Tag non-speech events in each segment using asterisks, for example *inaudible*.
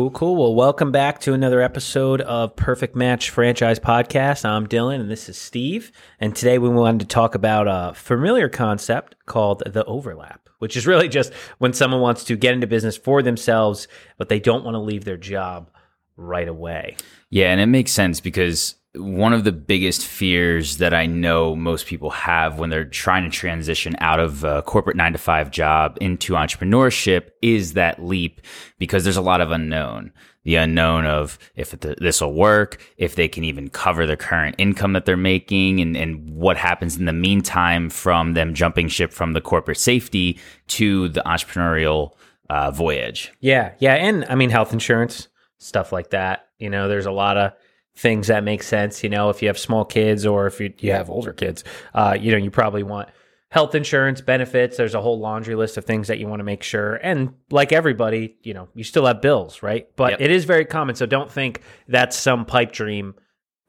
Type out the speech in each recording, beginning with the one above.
Cool, cool. Well, welcome back to another episode of Perfect Match Franchise Podcast. I'm Dylan and this is Steve. And today we wanted to talk about a familiar concept called the overlap, which is really just when someone wants to get into business for themselves, but they don't want to leave their job right away. Yeah, and it makes sense because one of the biggest fears that I know most people have when they're trying to transition out of a corporate nine to five job into entrepreneurship is that leap because there's a lot of unknown. The unknown of if this will work, if they can even cover the current income that they're making, and, and what happens in the meantime from them jumping ship from the corporate safety to the entrepreneurial uh, voyage. Yeah, yeah. And I mean, health insurance, stuff like that. You know, there's a lot of things that make sense. You know, if you have small kids or if you, you have older kids, uh, you know, you probably want health insurance benefits. There's a whole laundry list of things that you want to make sure. And like everybody, you know, you still have bills, right? But yep. it is very common. So don't think that's some pipe dream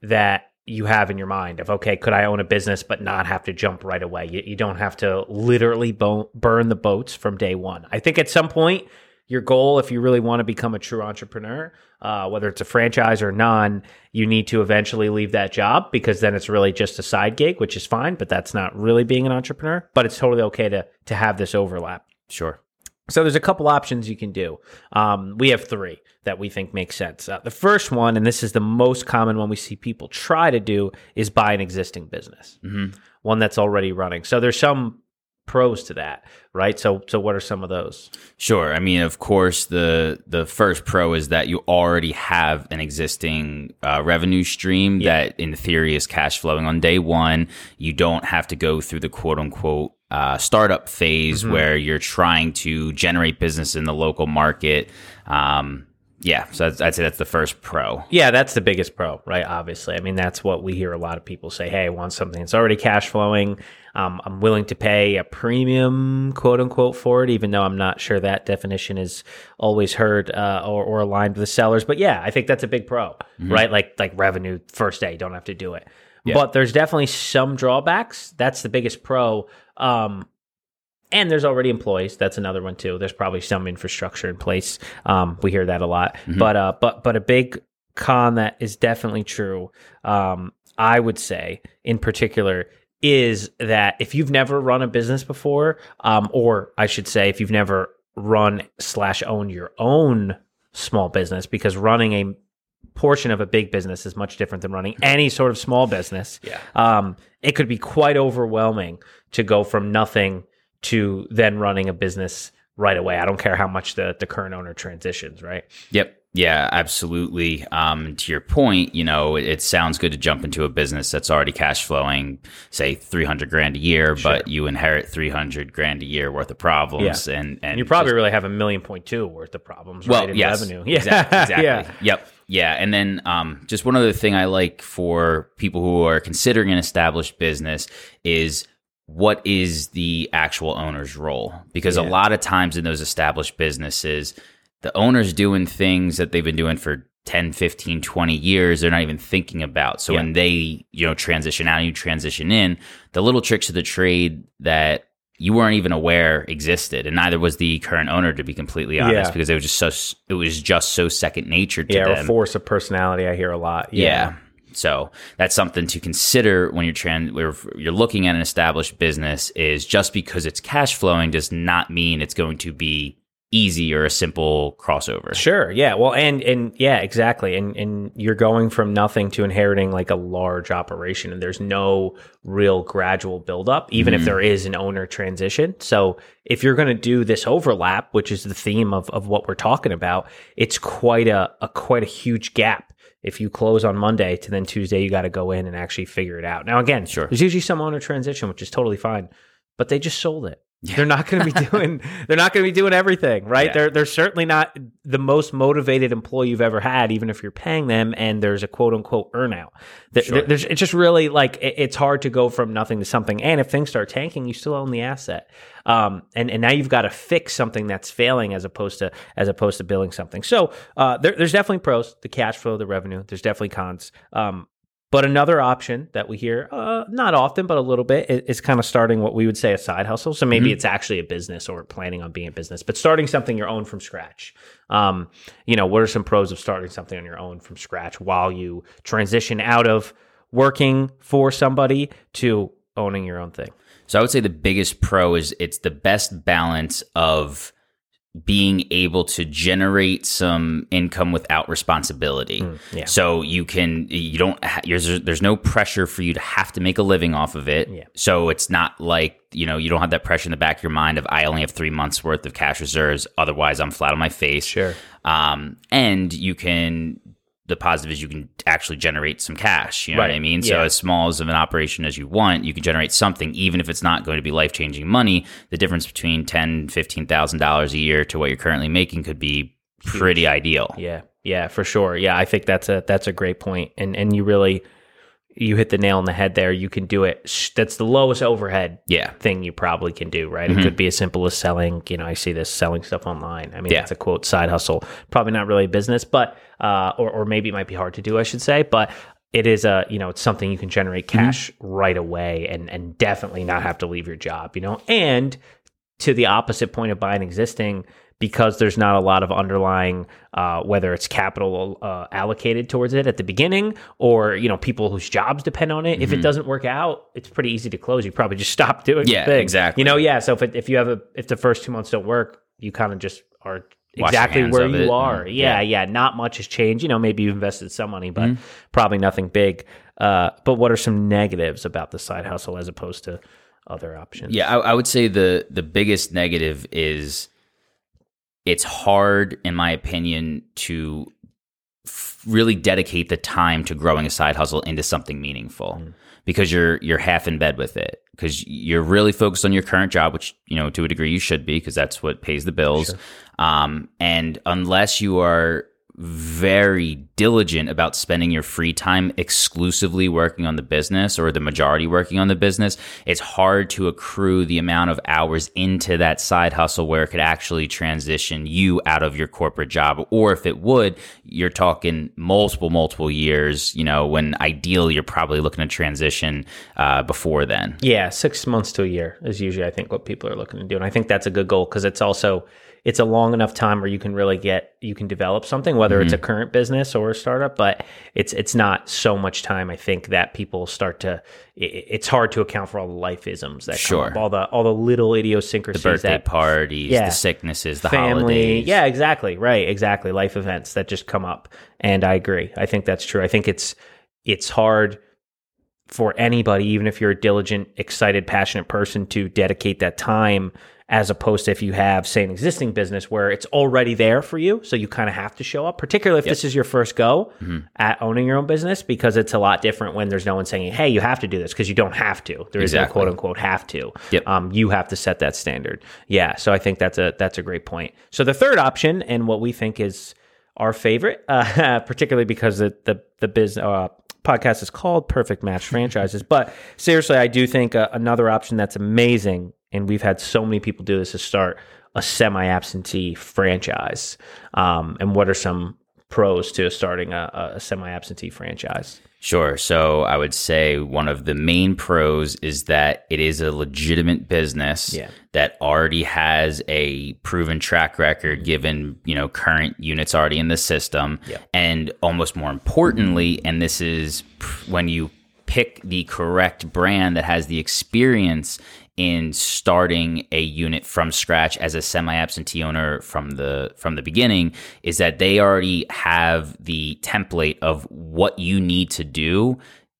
that you have in your mind of, okay, could I own a business but not have to jump right away? You, you don't have to literally bo- burn the boats from day one. I think at some point, your goal, if you really want to become a true entrepreneur, uh, whether it's a franchise or non, you need to eventually leave that job because then it's really just a side gig, which is fine, but that's not really being an entrepreneur. But it's totally okay to to have this overlap. Sure. So there's a couple options you can do. Um, we have three that we think make sense. Uh, the first one, and this is the most common one we see people try to do, is buy an existing business, mm-hmm. one that's already running. So there's some pros to that, right? So so what are some of those? Sure. I mean, of course, the the first pro is that you already have an existing uh, revenue stream yeah. that, in theory, is cash flowing on day one. You don't have to go through the quote unquote uh, startup phase mm-hmm. where you're trying to generate business in the local market. Um, yeah, so I'd say that's the first pro. Yeah, that's the biggest pro, right? Obviously, I mean that's what we hear a lot of people say. Hey, I want something that's already cash flowing. Um, I'm willing to pay a premium, quote unquote, for it, even though I'm not sure that definition is always heard uh, or, or, aligned with the sellers. But yeah, I think that's a big pro, mm-hmm. right? Like like revenue first day, don't have to do it. Yeah. But there's definitely some drawbacks. That's the biggest pro. Um, and there's already employees. That's another one too. There's probably some infrastructure in place. Um, we hear that a lot, mm-hmm. but uh, but but a big con that is definitely true. Um, I would say in particular is that if you've never run a business before, um, or I should say, if you've never run slash own your own small business, because running a portion of a big business is much different than running any sort of small business. Yeah. Um, it could be quite overwhelming to go from nothing to then running a business right away. I don't care how much the, the current owner transitions, right? Yep. Yeah, absolutely. Um, to your point, you know, it, it, sounds good to jump into a business that's already cash flowing, say three hundred grand a year, sure. but you inherit three hundred grand a year worth of problems, yeah. and, and you probably just, really have a million point two worth of problems. Well, right, in yes, revenue. *laughs* Yeah, exactly. exactly. yeah. Yep. Yeah, and then um, just one other thing I like for people who are considering an established business is what is the actual owner's role? Because yeah. a lot of times in those established businesses, the owner's doing things that they've been doing for 10, 15, 20 years, they're not even thinking about. So yeah. when they, you know, transition out, and you transition in, the little tricks of the trade that you weren't even aware existed, and neither was the current owner, to be completely honest, yeah. because it was just so it was just so second nature to yeah, them. or force of personality. I hear a lot. Yeah. yeah. So that's something to consider when you're trans- you're looking at an established business. Is just because it's cash flowing does not mean it's going to be easy or a simple crossover. Sure. Yeah. Well, and and yeah, exactly. And and you're going from nothing to inheriting like a large operation, and there's no real gradual buildup, even mm. if mm-hmm. there is an owner transition. So if you're going to do this overlap, which is the theme of of what we're talking about, it's quite a, a quite a huge gap. If you close on Monday to then Tuesday, you got to go in and actually figure it out. Now, again, sure. there's usually some owner transition, which is totally fine, but they just sold it. Yeah. They're not going to be *laughs* doing. they're not going to be doing everything, right? Yeah. They're they're certainly not the most motivated employee you've ever had, even if you're paying them. And there's a quote unquote earnout. Sure. There's it's just really like it's hard to go from nothing to something. And if things start tanking, you still own the asset. Um, and and now you've got to fix something that's failing as opposed to as opposed to building something. So uh, there, there's definitely pros, the cash flow, the revenue. There's definitely cons. Um, But another option that we hear, uh, not often, but a little bit, is, is kind of starting what we would say a side hustle. So maybe it's actually a business or planning on being a business, but starting something your own from scratch. Um, you know, what are some pros of starting something on your own from scratch while you transition out of working for somebody to owning your own thing? So I would say the biggest pro is it's the best balance of being able to generate some income without responsibility. yeah. So you can you don't ha- there's there's no pressure for you to have to make a living off of it. Yeah. So it's not like you know you don't have that pressure in the back of your mind of I only have three months worth of cash reserves. Otherwise, I'm flat on my face. Sure. Um, and you can the positive is you can actually generate some cash. You know what I mean? So as small as of an operation as you want, you can generate something, even if it's not going to be life changing money. The difference between ten, fifteen thousand dollars a year to what you're currently making could be pretty ideal. Yeah, yeah, for sure. Yeah, I think that's a that's a great point, and and you really you hit the nail on the head there. You can do it. That's the lowest overhead Yeah. thing you probably can do, right? Mhm. It could be as simple as selling. You know, I see this selling stuff online. I mean, Yeah. it's a quote side hustle. Probably not really a business, but uh, or or maybe it might be hard to do. I should say, but. It is a, you know, it's something you can generate cash right away and and definitely not have to leave your job, you know. And to the opposite point of buying existing because there's not a lot of underlying uh, whether it's capital uh, allocated towards it at the beginning or you know people whose jobs depend on it. If it doesn't work out it's pretty easy to close. You probably just *laughs* stop doing Yeah, exactly. you know yeah so if, it, if you have a if the first two months don't work you kind of just are Wash exactly where you it. are. And- yeah, yeah. yeah not much has changed. You know maybe you've invested some money but Mm-hmm. probably nothing big. Uh, but what are some negatives about the side hustle as opposed to other options? Yeah, I, I would say the the biggest negative is it's hard, in my opinion, to f- really dedicate the time to growing a side hustle into something meaningful because you're you're half in bed with it. Because you're really focused on your current job, which you know to a degree you should be because that's what pays the bills. Um, and unless you are very diligent about spending your free time exclusively working on the business or the majority working on the business, it's hard to accrue the amount of hours into that side hustle where it could actually transition you out of your corporate job. Or if it would, you're talking multiple, multiple years, you know, when ideally you're probably looking to transition uh, before then. Yeah, six months to a year is usually I think what people are looking to do, and I think that's a good goal because it's also it's a long enough time where you can really get you can develop something, whether it's a mm-hmm. current business or a startup. But it's it's not so much time. I think that people start to i- i- it's hard to account for all the life isms that Sure. come up, all the all the little idiosyncrasies The birthday that parties, Yeah. the sicknesses, the family. holidays. Yeah, exactly. Right, exactly. Life events that just come up. And I agree. I think that's true. I think it's it's hard for anybody, even if you're a diligent, excited, passionate person, to dedicate that time as opposed to if you have, say, an existing business where it's already there for you. So you kind of have to show up, particularly if this is your first go at owning your own business, because it's a lot different when there's no one saying, hey, you have to do this, because you don't have to. There is no Exactly. quote unquote have to. Yep. Um, you have to set that standard. Yeah. So I think that's a that's a great point. So the third option, and what we think is our favorite, *laughs* uh, particularly because the the the biz uh, podcast is called Perfect Match *laughs* Franchises. But seriously, I do think uh, another option that's amazing, and we've had so many people do this to start a semi-absentee franchise. Um, and what are some pros to starting a, a semi-absentee franchise? Sure. So I would say one of the main pros is that it is a legitimate business Yeah. that already has a proven track record given, you know, current units already in the system. Yeah. And almost more importantly, and this is when you pick the correct brand that has the experience in starting a unit from scratch as a semi-absentee owner from the from the beginning is that they already have the template of what you need to do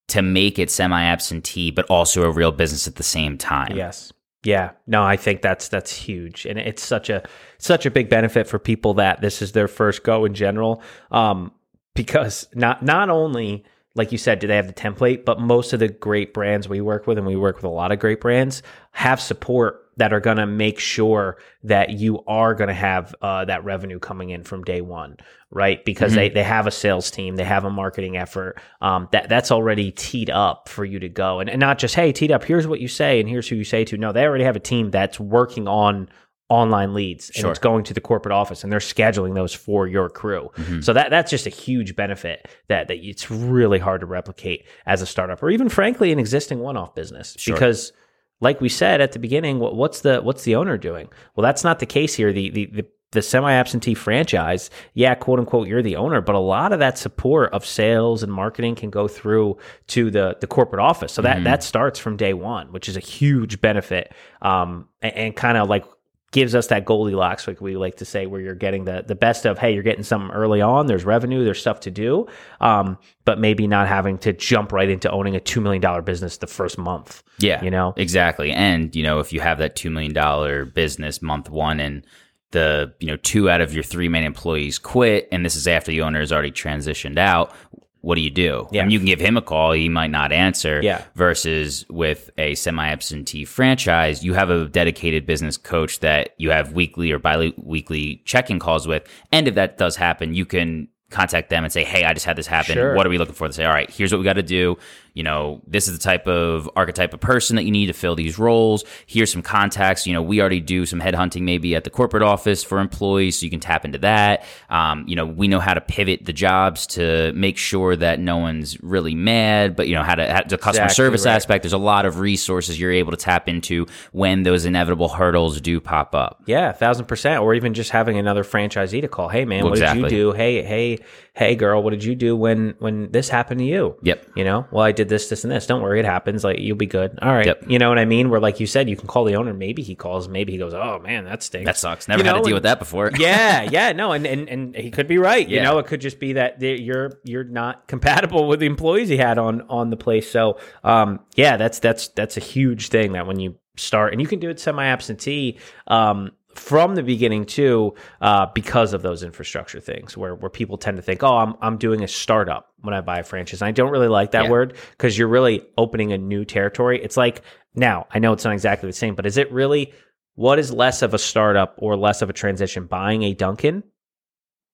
to make it semi-absentee but also a real business at the same time. Yes. Yeah. No, I think that's that's huge, and it's such a such a big benefit for people that this is their first go in general. Um, because not not only like you said, do they have the template, but most of the great brands we work with, and we work with a lot of great brands, have support that are going to make sure that you are going to have uh, that revenue coming in from day one, right? Because they, they have a sales team, they have a marketing effort um, that that's already teed up for you to go, and, and not just hey, teed up. Here's what you say, and here's who you say to. No, they already have a team that's working on online leads and Sure. it's going to the corporate office and they're scheduling those for your crew. So that that's just a huge benefit that that it's really hard to replicate as a startup or even frankly an existing one-off business because like we said at the beginning, what, what's the what's the owner doing? Well, that's not the case here. The the the, the semi absentee franchise, yeah, quote unquote, you're the owner, but a lot of that support of sales and marketing can go through to the the corporate office. So that that starts from day one, which is a huge benefit, um, and, and kind of like gives us that Goldilocks, like we like to say, where you're getting the the best of. Hey, you're getting something early on. There's revenue. There's stuff to do, um, but maybe not having to jump right into owning a two million dollar business the first month. Yeah, You know? exactly. And you know, if you have that two million dollar business month one, and the you know two out of your three main employees quit, and this is after the owner has already transitioned out. What do you do? Yeah. I mean, you can give him a call; he might not answer. Yeah. Versus with a semi-absentee franchise, you have a dedicated business coach that you have weekly or bi-weekly check-in calls with, and if that does happen, you can contact them and say, "Hey, I just had this happen. Sure. What are we looking for?" They say, "All right, here's what we got to do. You know, this is the type of archetype of person that you need to fill these roles. Here's some contacts. You know, we already do some headhunting maybe at the corporate office for employees, so you can tap into that. Um, you know, we know how to pivot the jobs to make sure that no one's really mad, but you know how to how, the customer Exactly service right. aspect. There's a lot of resources you're able to tap into when those inevitable hurdles do pop up. Yeah, a thousand percent. Or even just having another franchisee to call. Hey man, what did you do? Hey, hey, hey girl, what did you do when when this happened to you? Yep. You know, well, I did this, this, and this. Don't worry, it happens. Like you'll be good. All right. Yep. You know what I mean? Where like you said, you can call the owner. Maybe he calls. Maybe he goes, oh man, that stinks. That sucks. Never You had know, to deal with that before. *laughs* yeah, yeah, no, and, and and he could be right. You know, it could just be that you're you're not compatible with the employees he had on on the place. So, um, yeah, that's that's that's a huge thing that when you start, and you can do it semi absentee. Um, from the beginning too, uh, because of those infrastructure things, where where people tend to think, "Oh, I'm I'm doing a startup when I buy a franchise." And I don't really like that Yeah. word because you're really opening a new territory. It's like now I know it's not exactly the same, but is it really what is less of a startup or less of a transition? Buying a Dunkin'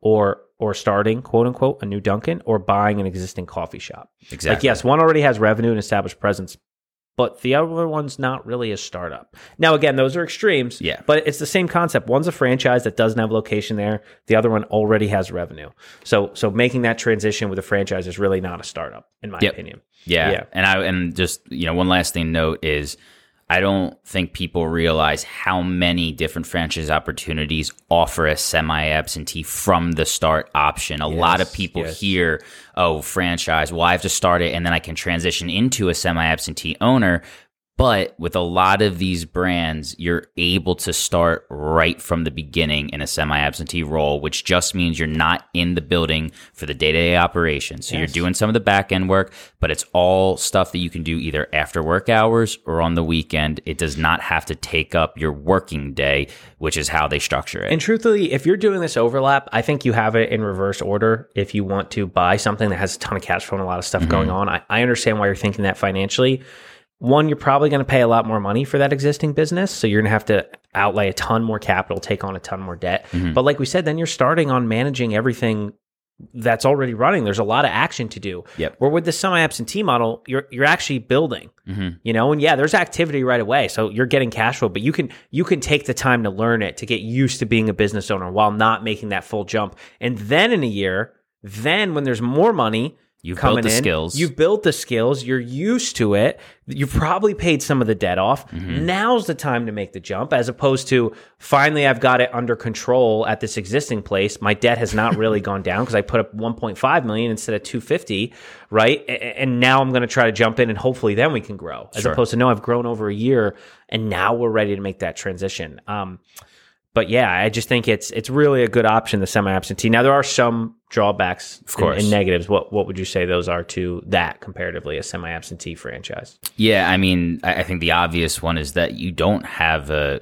or or starting quote unquote a new Dunkin' or buying an existing coffee shop? Exactly. Like yes, one already has revenue and established presence, but the other one's not really a startup. Now again, those are extremes. Yeah. But it's the same concept. One's a franchise that doesn't have a location there. The other one already has revenue. So so making that transition with a franchise is really not a startup, in my Yep. opinion. Yeah. Yeah. And I and just, you know, one last thing note is I don't think people realize how many different franchise opportunities offer a semi absentee from the start option. A lot of people yes. hear, oh, franchise, well, I have to start it and then I can transition into a semi absentee owner. But with a lot of these brands, you're able to start right from the beginning in a semi absentee role, which just means you're not in the building for the day to day operation. So you're doing some of the back end work, but it's all stuff that you can do either after work hours or on the weekend. It does not have to take up your working day, which is how they structure it. And truthfully, if you're doing this overlap, I think you have it in reverse order. If you want to buy something that has a ton of cash flow and a lot of stuff mm-hmm. going on, I, I understand why you're thinking that financially. One, you're probably going to pay a lot more money for that existing business. So you're going to have to outlay a ton more capital, take on a ton more debt. Mm-hmm. But like we said, then you're starting on managing everything that's already running. There's a lot of action to do. Yep. Where with the semi-absentee model, you're you're actually building. Mm-hmm. You know, and yeah, there's activity right away, so you're getting cash flow, but you can you can take the time to learn it to get used to being a business owner while not making that full jump. And then in a year, then when there's more money. You've coming built the in, skills. You've built the skills. You're used to it. You've probably paid some of the debt off. Mm-hmm. Now's the time to make the jump, as opposed to finally I've got it under control at this existing place. My debt has not really *laughs* gone down because I put up 1.5 million instead of 250, right? And now I'm going to try to jump in, and hopefully then we can grow, as Sure. opposed to no, I've grown over a year, and now we're ready to make that transition. Um, but yeah, I just think it's it's really a good option, the semi absentee. Now there are some drawbacks of course. and, negatives. What what would you say those are to that comparatively a semi absentee franchise? Yeah, I mean, I I think the obvious one is that you don't have a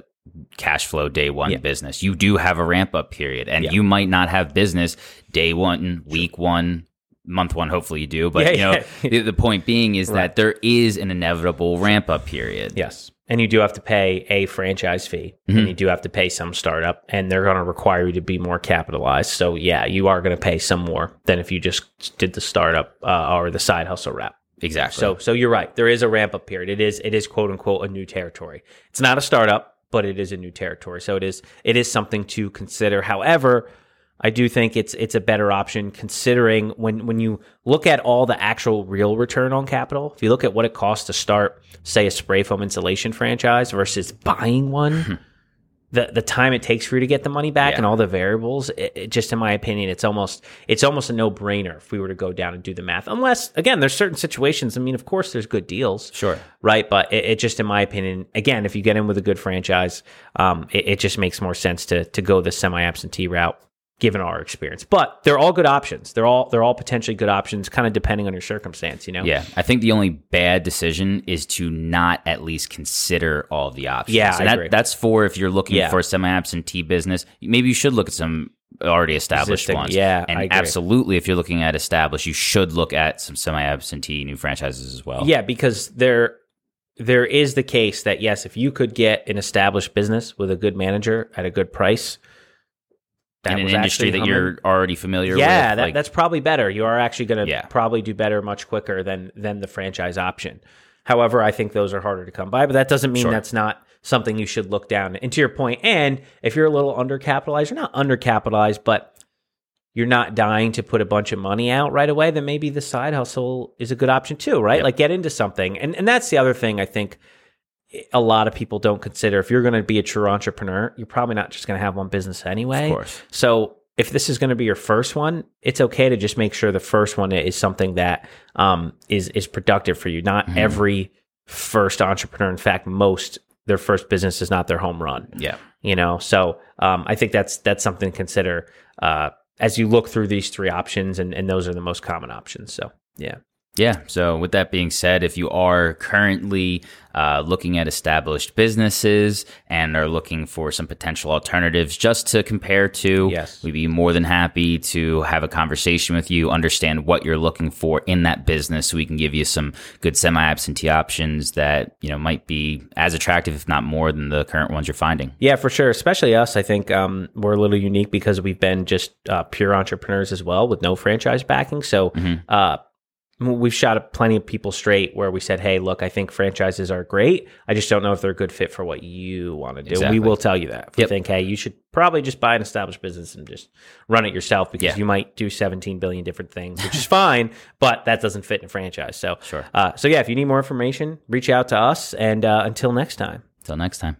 cash flow day one Yeah. business. You do have a ramp up period, and Yeah. you might not have business day one, week one, month one. Hopefully, you do. But Yeah, you know, yeah. the, the point being is Right. that there is an inevitable ramp up period. Yes. And you do have to pay a franchise fee Mm-hmm. and you do have to pay some startup and they're going to require you to be more capitalized. So yeah, you are going to pay some more than if you just did the startup uh, or the side hustle wrap. Exactly. So so you're right. There is a ramp up period. It is it is quote unquote a new territory. It's not a startup. but it is a new territory. So it is it is something to consider. However, I do think it's it's a better option considering when when you look at all the actual real return on capital. If you look at what it costs to start, say, a spray foam insulation franchise versus buying one, *laughs* the the time it takes for you to get the money back Yeah. and all the variables, it, it just in my opinion, it's almost it's almost a no brainer if we were to go down and do the math. Unless again, there's certain situations. I mean, of course, there's good deals Sure. right? But it, it just, in my opinion, again, if you get in with a good franchise, um, it, it just makes more sense to to go the semi absentee route, given our experience. But they're all good options. They're all they're all potentially good options, kind of depending on your circumstance. You know? Yeah, I think the only bad decision is to not at least consider all the options. Yeah, I that, agree. that's for if you're looking Yeah. for a semi-absentee business. Maybe you should look at some already established Existing, ones. yeah, and absolutely, if you're looking at established, you should look at some semi-absentee new franchises as well. Yeah, because there there is the case that yes, if you could get an established business with a good manager at a good price, that in an industry that you're already familiar yeah, with. that, like- that's probably better. You are actually going to Yeah. probably do better much quicker than than the franchise option. However, I think those are harder to come by, but that doesn't mean Sure. that's not something you should look down. And to your point, and if you're a little undercapitalized, you're not undercapitalized, but you're not dying to put a bunch of money out right away, then maybe the side hustle is a good option too, right? Yep. Like get into something. And and that's the other thing I think a lot of people don't consider. If you're going to be a true entrepreneur, you're probably not just going to have one business anyway. Of course. So if this is going to be your first one, it's okay to just make sure the first one is something that um, is is productive for you. Not Mhm. every first entrepreneur, in fact, most their first business is not their home run. yeah. You know, so um, I think that's that's something to consider uh, as you look through these three options, and, and those are the most common options. So yeah. Yeah. So, with that being said, if you are currently uh, looking at established businesses and are looking for some potential alternatives just to compare to, Yes. we'd be more than happy to have a conversation with you, understand what you're looking for in that business, so we can give you some good semi-absentee options that you know might be as attractive, if not more, than the current ones you're finding. Yeah, for sure. Especially us. I think um, we're a little unique because we've been just uh, pure entrepreneurs as well with no franchise backing. So Mhm. uh, we've shot plenty of people straight where we said, hey, look, I think franchises are great. I just don't know if they're a good fit for what you want to do. Exactly. We will tell you that. If we Yep. think, hey, you should probably just buy an established business and just run it yourself because Yeah. you might do 17 billion different things, which is *laughs* fine, but that doesn't fit in a franchise. So, Sure. uh, so yeah, if you need more information, reach out to us. And uh, until next time. Until next time.